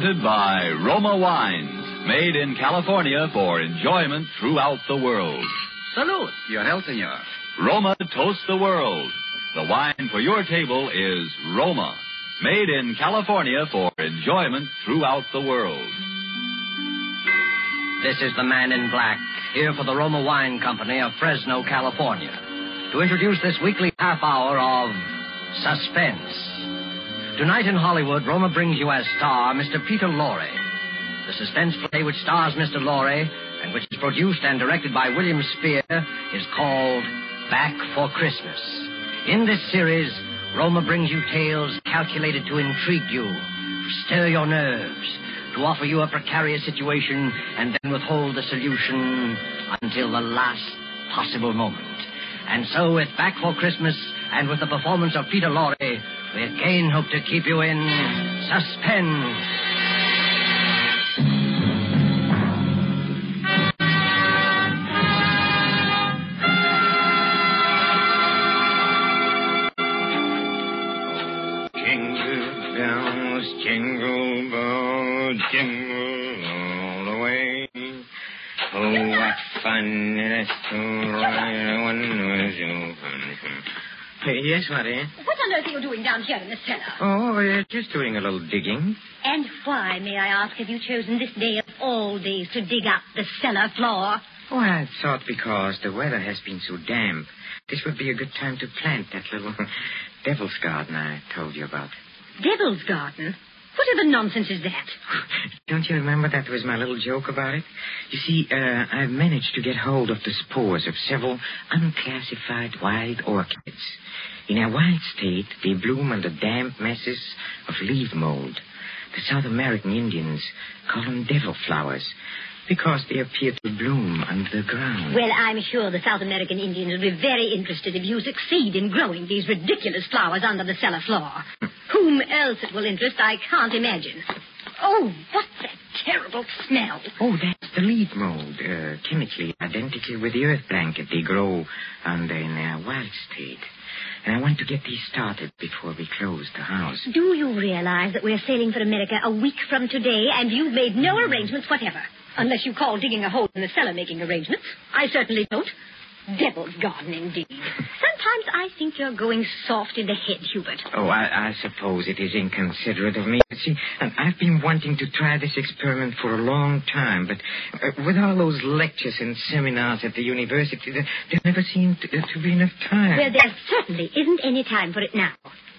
Presented by Roma Wines, made in California for enjoyment throughout the world. Salute. Your health, senor. Roma toasts the world. The wine for your table is Roma, made in California for enjoyment throughout the world. This is the man in black, here for the Roma Wine Company of Fresno, California, to introduce this weekly half hour of suspense. Tonight in Hollywood, Roma brings you as star Mr. Peter Lorre. The suspense play which stars Mr. Lorre and which is produced and directed by William Spier is called Back for Christmas. In this series, Roma brings you tales calculated to intrigue you, to stir your nerves, to offer you a precarious situation and then withhold the solution until the last possible moment. And so, with Back for Christmas and with the performance of Peter Lorre, we again hope to keep you in suspense. Jingle bells, jingle bells, jingle all the way. Oh, what fun it is to ride one was open. Hey, yes, Marty? You doing down here in the cellar? Oh, we're just doing a little digging. And why, may I ask, have you chosen this day of all days to dig up the cellar floor? Oh, I thought because the weather has been so damp, this would be a good time to plant that little devil's garden I told you about. Devil's Garden? What other nonsense is that? Don't you remember that was my little joke about it? You see, uh, I've managed to get hold of the spores of several unclassified wild orchids. In their wild state, they bloom under damp masses of leaf mold. The South American Indians call them devil flowers because they appear to bloom under the ground. Well, I'm sure the South American Indians will be very interested if you succeed in growing these ridiculous flowers under the cellar floor. Whom else it will interest, I can't imagine. Oh, what's that terrible smell? Oh, that's the leaf mold, uh, chemically identical with the earth blanket they grow under in their wild state. And I want to get these started before we close the house. Do you realize that we're sailing for America a week from today and you've made no arrangements whatever? Unless you call digging a hole in the cellar making arrangements. I certainly don't. Devil's garden, indeed. Sometimes I think you're going soft in the head, Hubert. Oh, I, I suppose it is inconsiderate of me. See, I've been wanting to try this experiment for a long time, but uh, with all those lectures and seminars at the university, there, there never seemed to, to be enough time. Well, there certainly isn't any time for it now.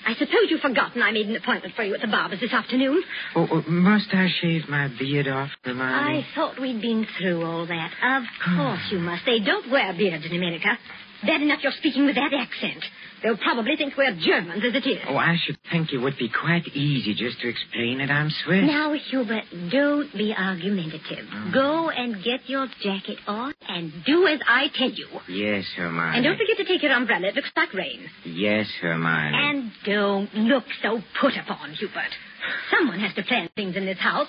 I suppose you've forgotten I made an appointment for you at the barber's this afternoon. Oh, oh, must I shave my beard off, Hermione? I thought we'd been through all that. Of course you must. They don't wear beards in America. Bad enough you're speaking with that accent. They'll probably think we're Germans as it is. Oh, I should think it would be quite easy just to explain it. I'm Swiss. Now, Hubert, don't be argumentative. Hmm. Go and get your jacket on and do as I tell you. Yes, Hermione. And don't forget to take your umbrella. It looks like rain. Yes, Hermione. And don't look so put upon, Hubert. Someone has to plan things in this house.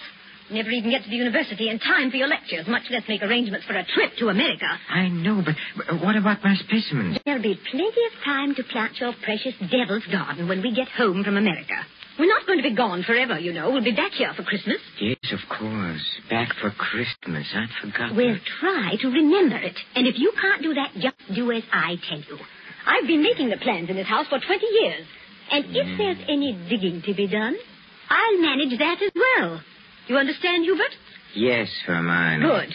Never even get to the university in time for your lectures, much less make arrangements for a trip to America. I know, but, but what about my specimens? There'll be plenty of time to plant your precious devil's garden when we get home from America. We're not going to be gone forever, you know. We'll be back here for Christmas. Yes, of course. Back for Christmas. I'd forgotten. We'll try to remember it. And if you can't do that, just do as I tell you. I've been making the plans in this house for 20 years. And if mm. there's any digging to be done, I'll manage that as well. You understand, Hubert? Yes, Hermione. Good.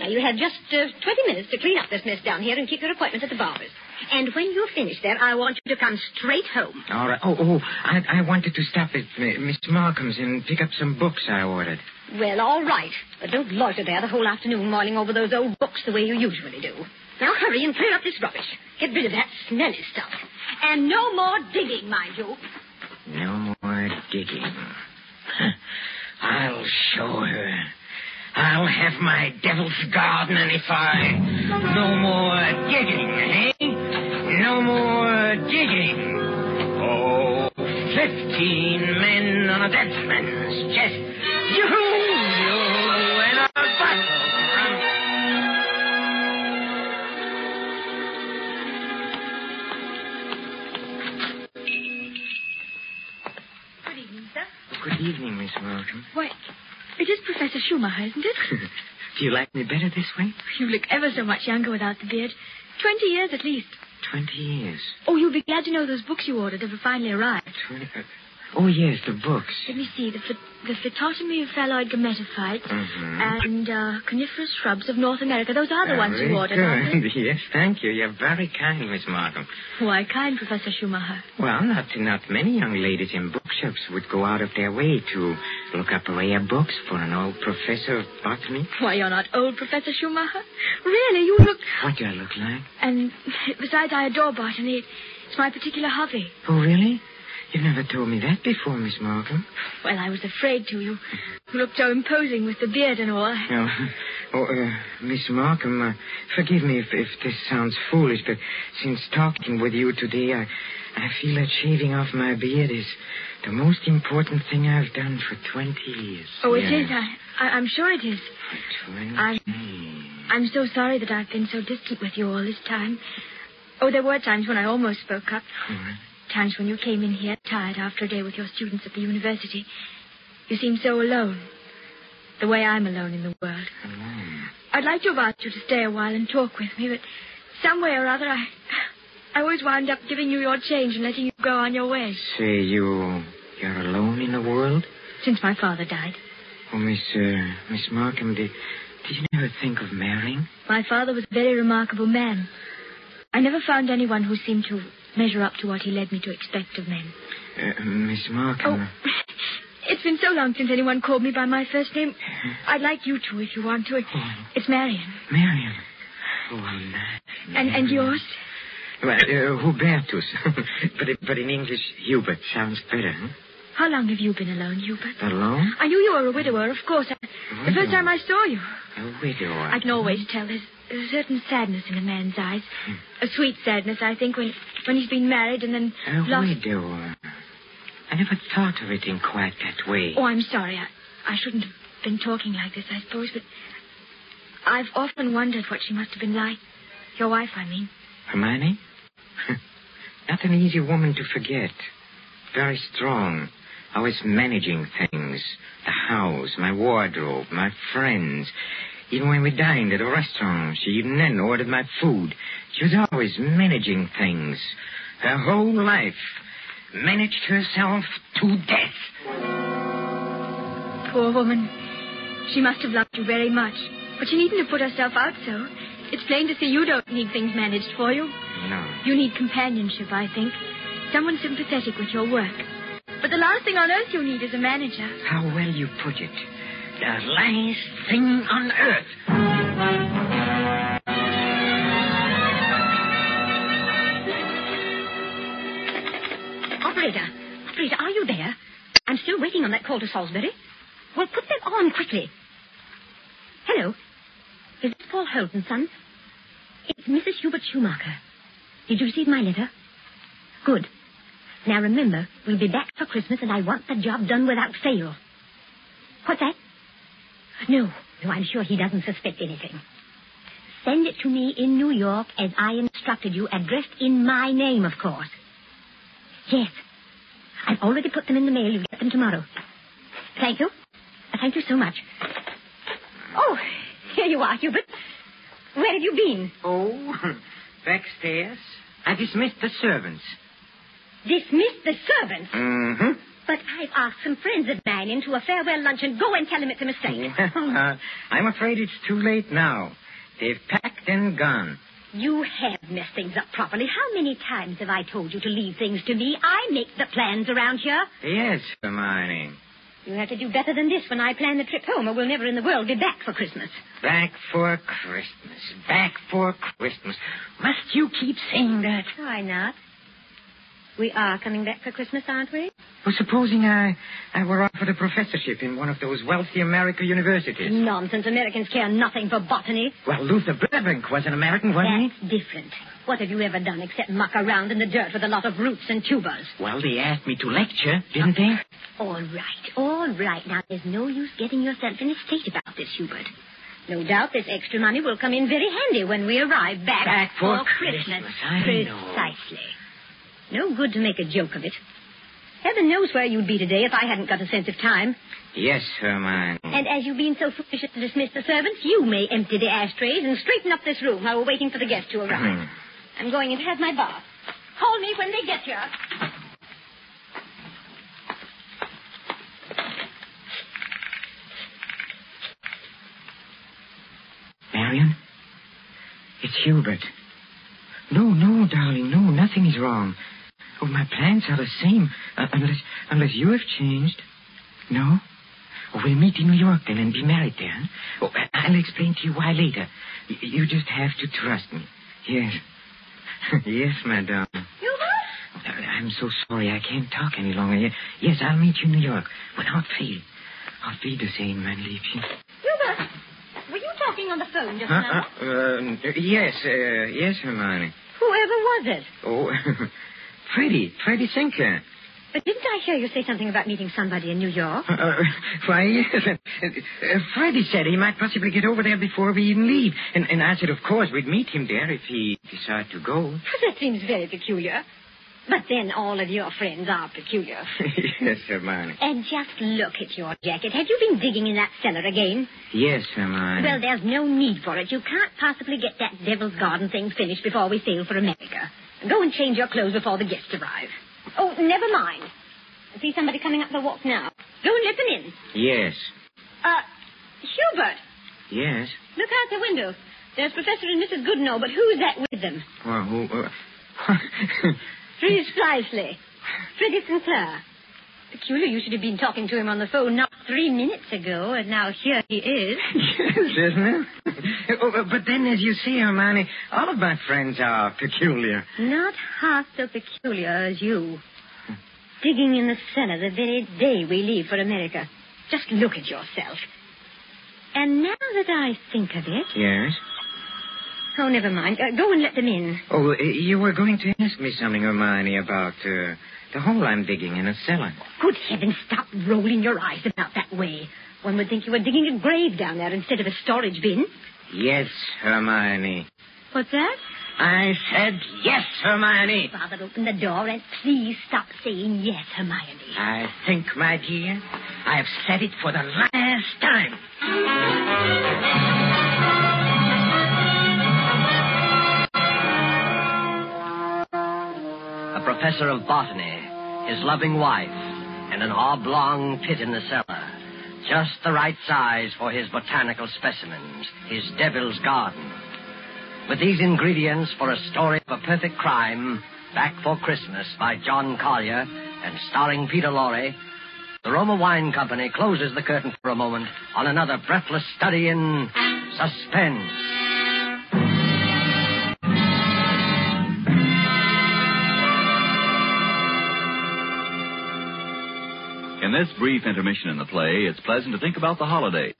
Now, you have just uh, 20 minutes to clean up this mess down here and keep your appointment at the barber's. And when you're finished there, I want you to come straight home. All right. Oh, oh, I, I wanted to stop at uh, Miss Markham's and pick up some books I ordered. Well, all right. But don't loiter there the whole afternoon mulling over those old books the way you usually do. Now hurry and clear up this rubbish. Get rid of that smelly stuff. And no more digging, mind you. No more digging. I'll show her. I'll have my devil's garden, and if I. No more digging, eh? No more digging. Oh, fifteen men on a deathman's chest. You, Schumacher, isn't it? Do you like me better this way? you look ever so much younger without the beard. Twenty years at least. Twenty years. Oh, you'll be glad to know those books you ordered have finally arrived. Uh, Oh, yes, the books. Let me see. The, the Phytotomy of Phalloid Gametophytes Mhm. and uh, Coniferous Shrubs of North America. Those are the ones you ordered, aren't. Yes, thank you. You're very kind, Miss Markham. Why, kind Professor Schumacher. Well, not not many young ladies in bookshops would go out of their way to look up rare books for an old professor of botany. Why, you're not old, Professor Schumacher. Really, you look... What do I look like? And besides, I adore botany. It's my particular hobby. Oh, really? You've never told me that before, Miss Markham. Well, I was afraid to. You, you looked so imposing with the beard and all. No. Oh, uh, Miss Markham, uh, forgive me if, if this sounds foolish, but since talking with you today, I, I feel that shaving off my beard is the most important thing I've done for 20 years. Oh, it Yes. is. I, I, I'm sure it is. For 20 I- I'm so sorry that I've been so distant with you all this time. Oh, there were times when I almost spoke up. Times when you came in here tired after a day with your students at the university. You seemed so alone. The way I'm alone in the world. Alone. I'd like to have asked you to stay a while and talk with me, but some way or other, I, I always wound up giving you your change and letting you go on your way. Say you, you're alone in the world? Since my father died. Oh, Miss, uh, Miss Markham, did, did you never think of marrying? My father was a very remarkable man. I never found anyone who seemed to measure up to what he led me to expect of men. Uh, Miss Oh, Markham. it's been so long since anyone called me by my first name. I'd like you to, if you want to. It's Marion. Marion. Oh, nice. And and yours? Well, uh, Hubertus. but, but in English, Hubert sounds better, huh? How long have you been alone, Hubert? Alone? I knew you were a widower, of course. I, the first time I saw you. A widower. I can always tell there's a certain sadness in a man's eyes. Hmm. A sweet sadness, I think, when when he's been married and then A lost. widower. I never thought of it in quite that way. Oh, I'm sorry. I, I shouldn't have been talking like this, I suppose, but I've often wondered what she must have been like. Your wife, I mean. Hermione? Not an easy woman to forget. Very strong. Always managing things. The house, my wardrobe, my friends. Even when we dined at a restaurant, she even then ordered my food. She was always managing things. Her whole life. Managed herself to death. Poor woman. She must have loved you very much. But she needn't have put herself out so. It's plain to see you don't need things managed for you. No. You need companionship, I think. Someone sympathetic with your work. But the last thing on earth you need is a manager. How well you put it. The last thing on earth. Operator, operator, are you there? I'm still waiting on that call to Salisbury. Well, put them on quickly. Hello. Is this Paul Holden, son? It's Mrs. Hubert Schumacher. Did you receive my letter? Good. Now remember, we'll be back for Christmas and I want the job done without fail. What's that? No, no, I'm sure he doesn't suspect anything. Send it to me in New York as I instructed you, addressed in my name, of course. Yes. I've already put them in the mail. You'll get them tomorrow. Thank you. Thank you so much. Oh, here you are, Hubert. Where have you been? Oh, backstairs. I dismissed the servants. Dismissed the servants. Mm-hmm. But I've asked some friends of mine into a farewell luncheon. Go and tell them it's a mistake. Well, uh, I'm afraid it's too late now. They've packed and gone. You have messed things up properly. How many times have I told you to leave things to me? I make the plans around here. Yes, Hermione. You have to do better than this when I plan the trip home, or we'll never in the world be back for Christmas. Back for Christmas. Back for Christmas. Must you keep saying that? Why not? We are coming back for Christmas, aren't we? Well, supposing I, I were offered a professorship in one of those wealthy American universities. Nonsense. Americans care nothing for botany. Well, Luther Burbank was an American, wasn't he? That's different. What have you ever done except muck around in the dirt with a lot of roots and tubers? Well, they asked me to lecture, didn't they? All right, all right. Now, there's no use getting yourself in a state about this, Hubert. No doubt this extra money will come in very handy when we arrive back, Back for Christmas. Christmas, I know. No good to make a joke of it. Heaven knows where you'd be today if I hadn't got a sense of time. Yes, Hermione. And as you've been so foolish as to dismiss the servants, you may empty the ashtrays and straighten up this room while we're waiting for the guests to arrive. I'm going in to have my bath. Call me when they get here. Marion? It's Hubert. No, no, darling, no, nothing is wrong. Oh, my plans are the same, uh, unless unless you have changed. No? We'll meet in New York then and be married there. Oh, I'll explain to you why later. Y- you just have to trust me. Yes. yes, madame. Hubert? I'm so sorry I can't talk any longer. Yes, I'll meet you in New York. Without fail. I'll be the same, mein Liebchen. Hubert, were you talking on the phone just Huh? now? Uh, uh, yes, uh, yes, Hermione. Whoever was it? Oh, Freddie, Freddie Sinclair. But didn't I hear you say something about meeting somebody in New York? Uh, why, yes. Uh, uh, Freddie said he might possibly get over there before we even leave. And, and I said, of course, we'd meet him there if he decided to go. That seems very peculiar. But then all of your friends are peculiar. yes, Hermione. And just look at your jacket. Have you been digging in that cellar again? Yes, Hermione. Well, there's no need for it. You can't possibly get that Devil's Garden thing finished before we sail for America. Go and change your clothes before the guests arrive. Oh, never mind. I see somebody coming up the walk now. Go and let them in. Yes. Uh, Hubert, Yes. look out the window. There's Professor and Mrs. Goodenough, but who's that with them? Well, who... Uh... Precisely. Freddie Sinclair. Peculiar you should have been talking to him on the phone not three minutes ago, and now here he is. yes, isn't it? oh, but then, as you see, Hermione, all of my friends are peculiar. Not half so peculiar as you. Digging in the cellar the very day we leave for America. Just look at yourself. And now that I think of it. Yes? Oh, never mind. Uh, go and let them in. Oh, uh, you were going to ask me something, Hermione, about uh, the hole I'm digging in a cellar. Good heavens, stop rolling your eyes about that way. One would think you were digging a grave down there instead of a storage bin. Yes, Hermione. What's that? I said yes, Hermione. Father, open the door and please stop saying yes, Hermione. I think, my dear, I have said it for the last time. Professor of botany, his loving wife, and an oblong pit in the cellar. Just the right size for his botanical specimens, his devil's garden. With these ingredients for a story of a perfect crime, Back for Christmas by John Collier and starring Peter Lorre, the Roma Wine Company closes the curtain for a moment on another breathless study in suspense. This brief intermission in the play, it's pleasant to think about the holidays.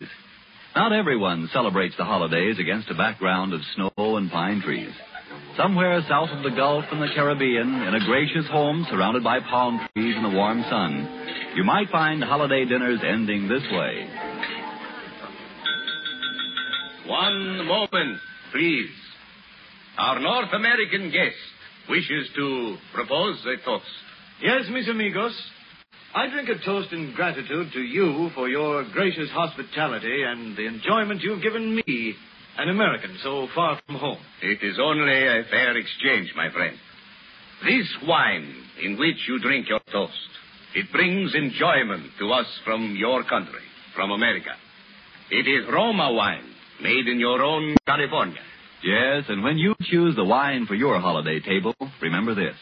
Not everyone celebrates the holidays against a background of snow and pine trees. Somewhere south of the Gulf and the Caribbean, in a gracious home surrounded by palm trees and the warm sun, you might find holiday dinners ending this way. One moment, please. Our North American guest wishes to propose a toast. Yes, mis amigos. I drink a toast in gratitude to you for your gracious hospitality and the enjoyment you've given me, an American so far from home. It is only a fair exchange, my friend. This wine in which you drink your toast, it brings enjoyment to us from your country, from America. It is Roma wine, made in your own California. Yes, and when you choose the wine for your holiday table, remember this.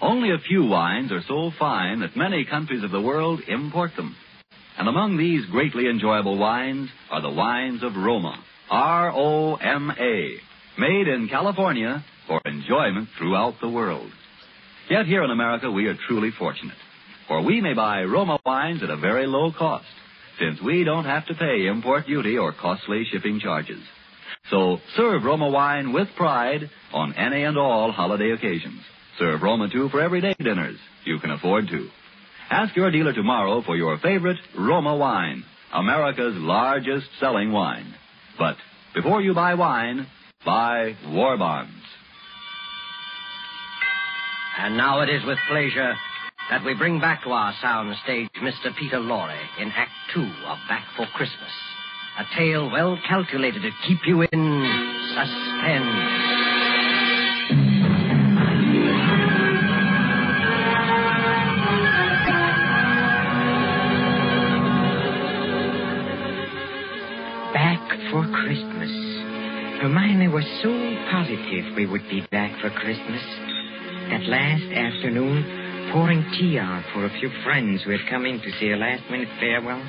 Only a few wines are so fine that many countries of the world import them. And among these greatly enjoyable wines are the wines of Roma. R-O-M-A. Made in California for enjoyment throughout the world. Yet here in America we are truly fortunate. For we may buy Roma wines at a very low cost, since we don't have to pay import duty or costly shipping charges. So serve Roma wine with pride on any and all holiday occasions. Serve Roma, too, for everyday dinners. You can afford to. Ask your dealer tomorrow for your favorite Roma wine, America's largest selling wine. But before you buy wine, buy war bonds. And now it is with pleasure that we bring back to our sound stage Mr. Peter Lorre in Act Two of Back for Christmas. A tale well calculated to keep you in suspense. Hermione was so positive we would be back for Christmas. That last afternoon, pouring tea out for a few friends who had come in to say a last minute farewells,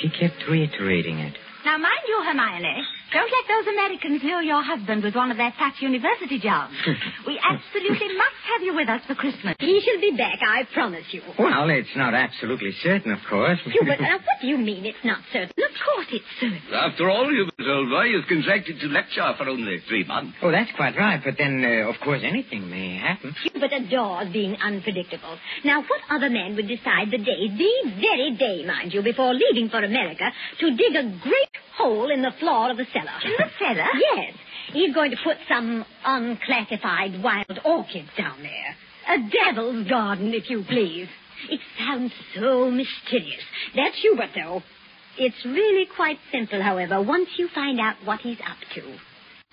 she kept reiterating it. Now, mind you, Hermione, don't let those Americans lure your husband with one of their fat university jobs. we absolutely must have you with us for Christmas. He shall be back, I promise you. Well, it's not absolutely certain, of course. Hubert, now uh, what do you mean it's not certain? Of course it's certain. After all, Hubert, told boy, you've contracted to lecture for only three months. Oh, that's quite right, but then, uh, of course, anything may happen. Hubert adores being unpredictable. Now, what other man would decide the day, the very day, mind you, before leaving for America, to dig a great hole in the floor of the cellar? In the cellar? Yes. He's going to put some unclassified wild orchids down there. A devil's garden, if you please. It sounds so mysterious. That's Hubert, though. It's really quite simple, however, once you find out what he's up to.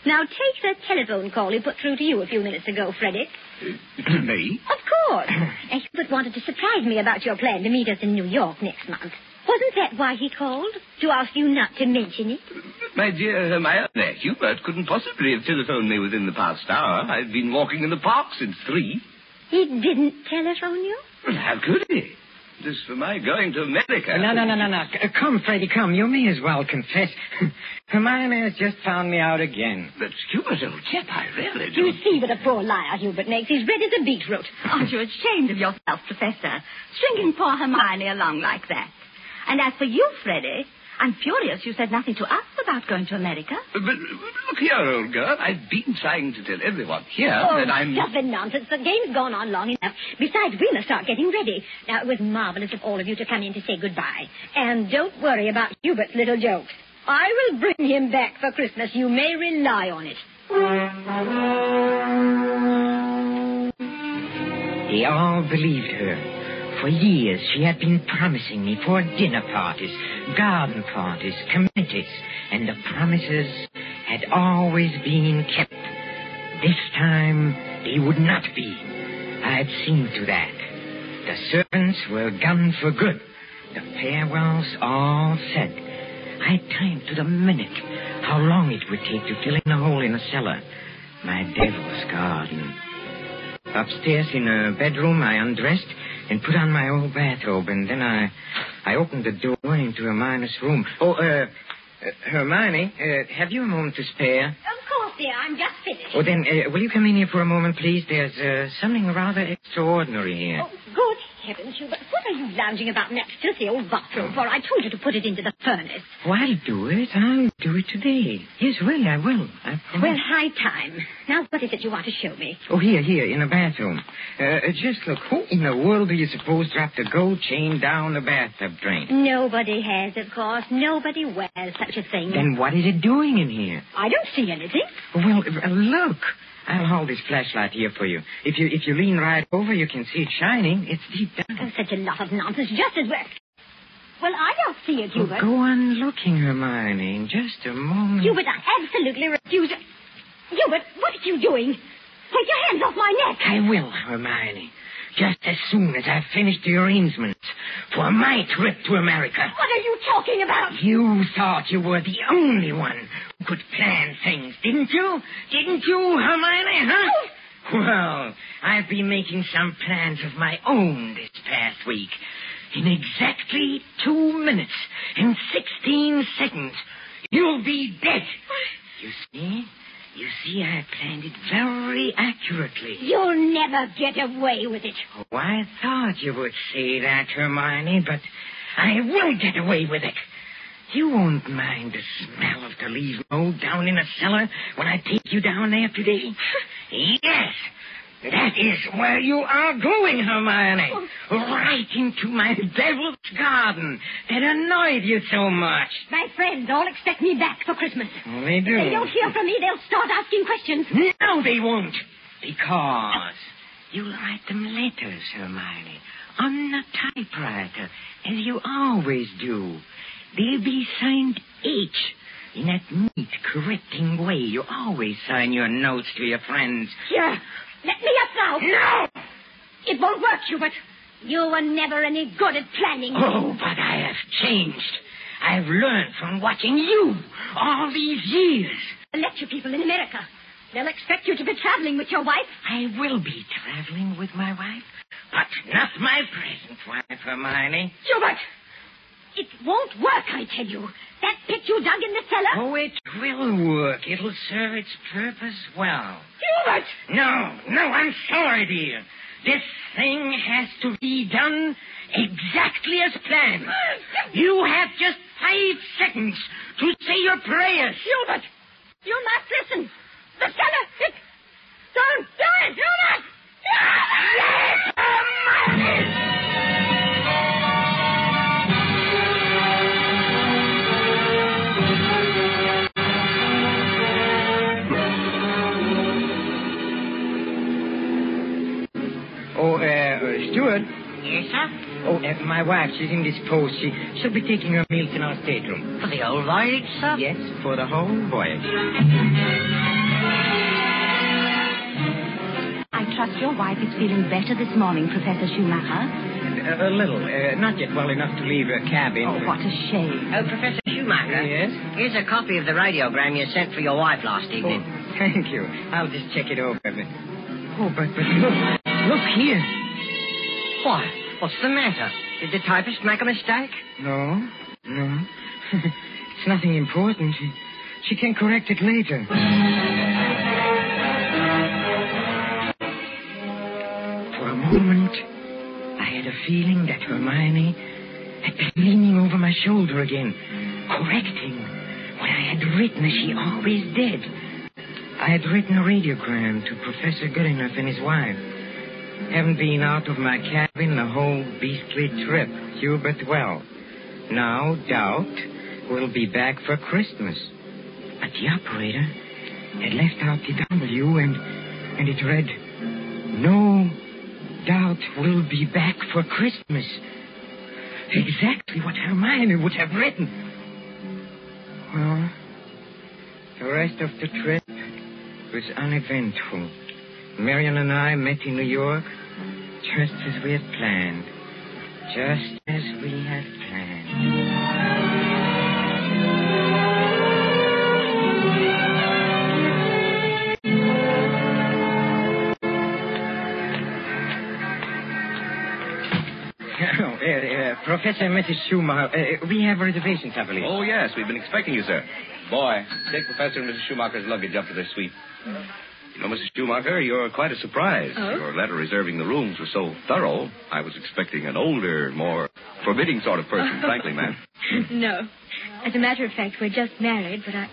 Now, take the telephone call he put through to you a few minutes ago, Frederick. Me? Of course. Hubert wanted to surprise me about your plan to meet us in New York next month. Wasn't that why he called? To ask you not to mention it? My dear uh, Hermione, Hubert couldn't possibly have telephoned me within the past hour. I've been walking in the park since three. He didn't telephone you? Well, how could he? As for my going to America... No, no, no, no, no. Uh, come, Freddy, come. You may as well confess. Hermione has just found me out again. But, Hubert, old chap, I really do. You see what a poor liar Hubert makes. He's red as a beetroot. Aren't you ashamed of yourself, Professor? Stringing poor Hermione along like that. And as for you, Freddie, I'm furious you said nothing to us about going to America. Uh, but, but look here, old girl. I've been trying to tell everyone here Oh, that I'm... stuff and nonsense. The game's gone on long enough. Besides, we must start getting ready. Now, it was marvelous of all of you to come in to say goodbye. And don't worry about Hubert's little jokes. I will bring him back for Christmas. You may rely on it. They all believed her. For years, she had been promising me for dinner parties, garden parties, committees, and the promises had always been kept. This time, they would not be. I had seen to that. The servants were gone for good. The farewells all said. I timed to the minute how long it would take to fill in the hole in the cellar. My devil's garden. Upstairs in her bedroom, I undressed and put on my old bathrobe, and then I, I opened the door into Hermione's room. Oh, uh, uh Hermione, uh, have you a moment to spare? Of course, dear. I'm just finished. Oh, then, uh, will you come in here for a moment, please? There's uh, something rather extraordinary here. Oh, good heavens, Hubert. What are you lounging about in that filthy old bathroom for? I told you to put it into the furnace. Oh, I'll do it. I'll do it today. Yes, really, I will. I. Well, high time. Now, what is it you want to show me? Oh, here, here, in the bathroom. Uh, just look. Who in the world do you suppose dropped a gold chain down the bathtub drain? Nobody has, of course. Nobody wears such a thing. Then what is it doing in here? I don't see anything. Well, uh, look. I'll hold this flashlight here for you. If you if you lean right over, you can see it shining. It's deep down. Oh, such a lot of nonsense. Just as well. Well, I don't see it, Hubert. go on looking, Hermione, in just a moment. Hubert, I absolutely refuse it. Hubert, what are you doing? Take your hands off my neck. I will, Hermione. Just as soon as I've finished the arrangements for my trip to America. What are you talking about? You thought you were the only one who could plan things, didn't you? Didn't you, Hermione, huh? Oh. Well, I've been making some plans of my own this past week. In exactly two minutes and 16 seconds, you'll be dead. You see? You see, I planned it very accurately. You'll never get away with it. Oh, I thought you would say that, Hermione, but I will get away with it. You won't mind the smell of the leaf mold down in the cellar when I take you down there today? yes. That is where you are going, Hermione. Right into my devil's garden that annoyed you so much. My friends all expect me back for Christmas. They do. If they don't hear from me, they'll start asking questions. No, they won't. Because you write them letters, Hermione, on the typewriter, as you always do. They'll be signed H. In that neat, correcting way you always sign your notes to your friends. Here, let me up now. No! It won't work, Hubert. You were never any good at planning. Oh, but I have changed. I've learned from watching you all these years. The lecture people in America. They'll expect you to be traveling with your wife. I will be traveling with my wife, but not my present wife, Hermione. Hubert! It won't work, I tell you. That pit you dug in the cellar. Oh, it will work. It'll serve its purpose well. No, no, I'm sorry, dear. This thing has to be done exactly as planned. You have just five seconds to say your prayers. Hubert! You must listen. The cellar, it... Don't do it, Hubert! Yes, Hermione! Oh, uh, my wife, she's indisposed. She, she'll be taking her meals in our stateroom. For the whole voyage, sir? Yes, for the whole voyage. I trust your wife is feeling better this morning, Professor Schumacher. A, a little. Uh, not yet well enough to leave her cabin. Oh, what a shame. Oh, Professor Schumacher. Yes? Here's a copy of the radiogram you sent for your wife last evening. Oh, thank you. I'll just check it over. Oh, but, but look. Look here. What? What's the matter? Did the typist make a mistake? No, no. it's nothing important. She, can correct it later. For a moment, I had a feeling that Hermione had been leaning over my shoulder again, correcting what I had written as she always did. I had written a radiogram to Professor Goodenough and his wife. Haven't been out of my cabin the whole beastly trip, Hubert well. No doubt we'll be back for Christmas. But the operator had left out the W and and it read No doubt we'll be back for Christmas. Exactly what Hermione would have written. Well, the rest of the trip was uneventful. Marion and I met in New York just as we had planned. Just as we had planned. Oh, uh, uh, Professor and Mrs. Schumacher, uh, we have reservations, I believe. Oh, yes, we've been expecting you, sir. Boy, take Professor and Mrs. Schumacher's luggage up to their suite. You Mrs. Schumacher, you're quite a surprise. Oh? Your letter reserving the rooms was so thorough, I was expecting an older, more forbidding sort of person, frankly, ma'am. No. As a matter of fact, we're just married, but I.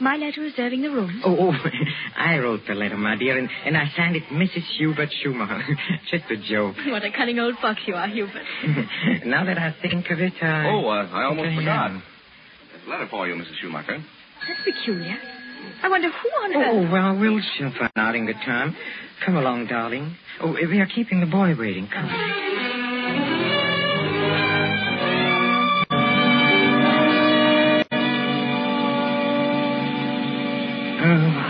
My letter reserving the room. Oh, oh, I wrote the letter, my dear, and, and I signed it Mrs. Hubert Schumacher. Just a joke. What a cunning old fox you are, Hubert. now that I think of it, I... Oh, uh, I almost Okay, forgot. There's a letter for you, Mrs. Schumacher. That's peculiar. I wonder who on earth. Oh, well, we'll soon find out in good time. Come along, darling. Oh, we are keeping the boy waiting. Come. Oh.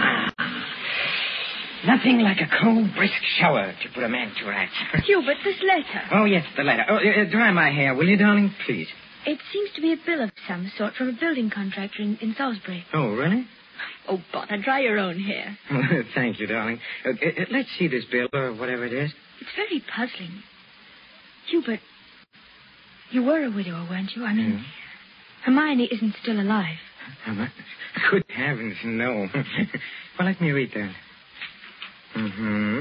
Nothing like a cold, brisk shower to put a man to rights. Hubert, this letter. oh, yes, the letter. Oh, uh, uh, dry my hair, will you, darling? Please. It seems to be a bill of some sort from a building contractor in, in Salisbury. Oh, really? Oh, bother, dry your own hair. Thank you, darling. Uh, uh, let's see this bill, or whatever it is. It's very puzzling. Hubert, you were a widower, weren't you? I mean, Yeah. Hermione isn't still alive. Good heavens, no. well, let me read that. Mm-hmm.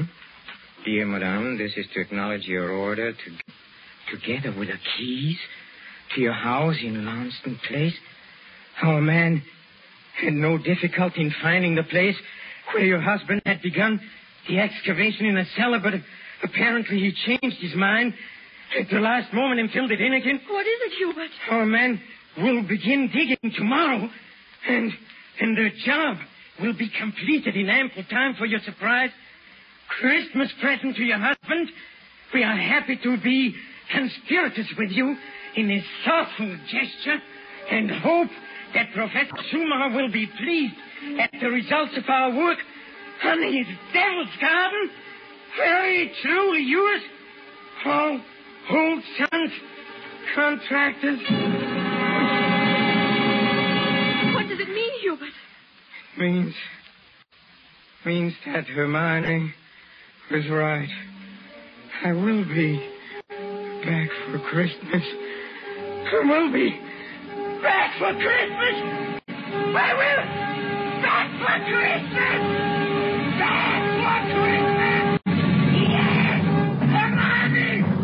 Dear Madame, this is to acknowledge your order to, together with the keys to your house in Launceston Place. Our man had no difficulty in finding the place where your husband had begun the excavation in the cellar, but apparently he changed his mind at the last moment and filled it in again. What is it, Hubert? Our men will begin digging tomorrow, and and their job will be completed in ample time for your surprise Christmas present to your husband. We are happy to be conspirators with you in this thoughtful gesture, and hope that Professor Schumacher will be pleased at the results of our work on his Devil's Garden. Very truly yours, Paul Holt Sons, contractors. What does it mean, Hubert? It means means that Hermione was right. I will be back for Christmas. I will be for Christmas. I will back for Christmas. Back for Christmas. Yes, Hermione.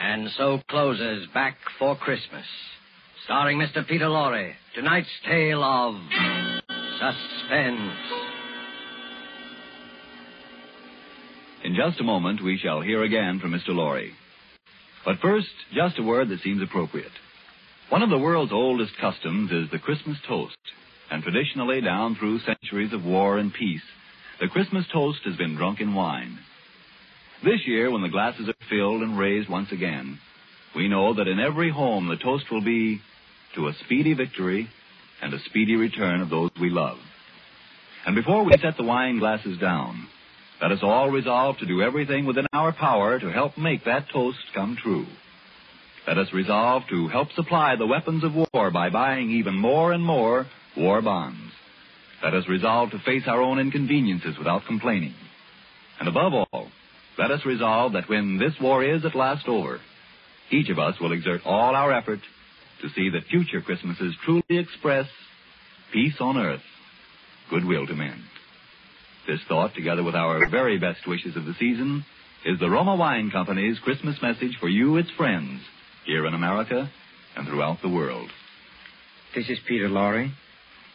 And so closes Back for Christmas, starring Mr. Peter Lorre. Tonight's tale of suspense. In just a moment, we shall hear again from Mr. Lorre. But first, just a word that seems appropriate. One of the world's oldest customs is the Christmas toast. And traditionally, down through centuries of war and peace, the Christmas toast has been drunk in wine. This year, when the glasses are filled and raised once again, we know that in every home the toast will be to a speedy victory and a speedy return of those we love. And before we set the wine glasses down, let us all resolve to do everything within our power to help make that toast come true. Let us resolve to help supply the weapons of war by buying even more and more war bonds. Let us resolve to face our own inconveniences without complaining. And above all, let us resolve that when this war is at last over, each of us will exert all our effort to see that future Christmases truly express peace on earth, goodwill to men. This thought, together with our very best wishes of the season, is the Roma Wine Company's Christmas message for you, its friends, here in America and throughout the world. This is Peter Lorre.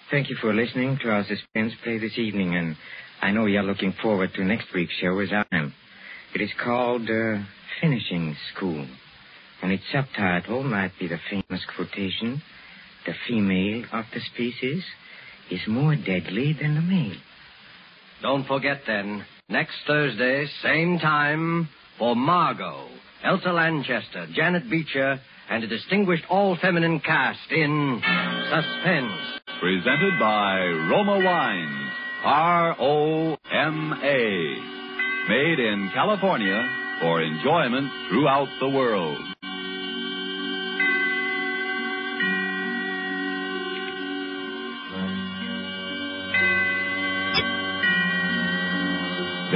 Thank you for listening to our suspense play this evening, and I know you're looking forward to next week's show as I am. It is called uh, Finishing School, and its subtitle might be the famous quotation, The female of the species is more deadly than the male. Don't forget then, next Thursday, same time, for Margot, Elsa Lanchester, Janet Beecher, and a distinguished all feminine cast in Suspense. Presented by Roma Wines, R O M A. Made in California for enjoyment throughout the world.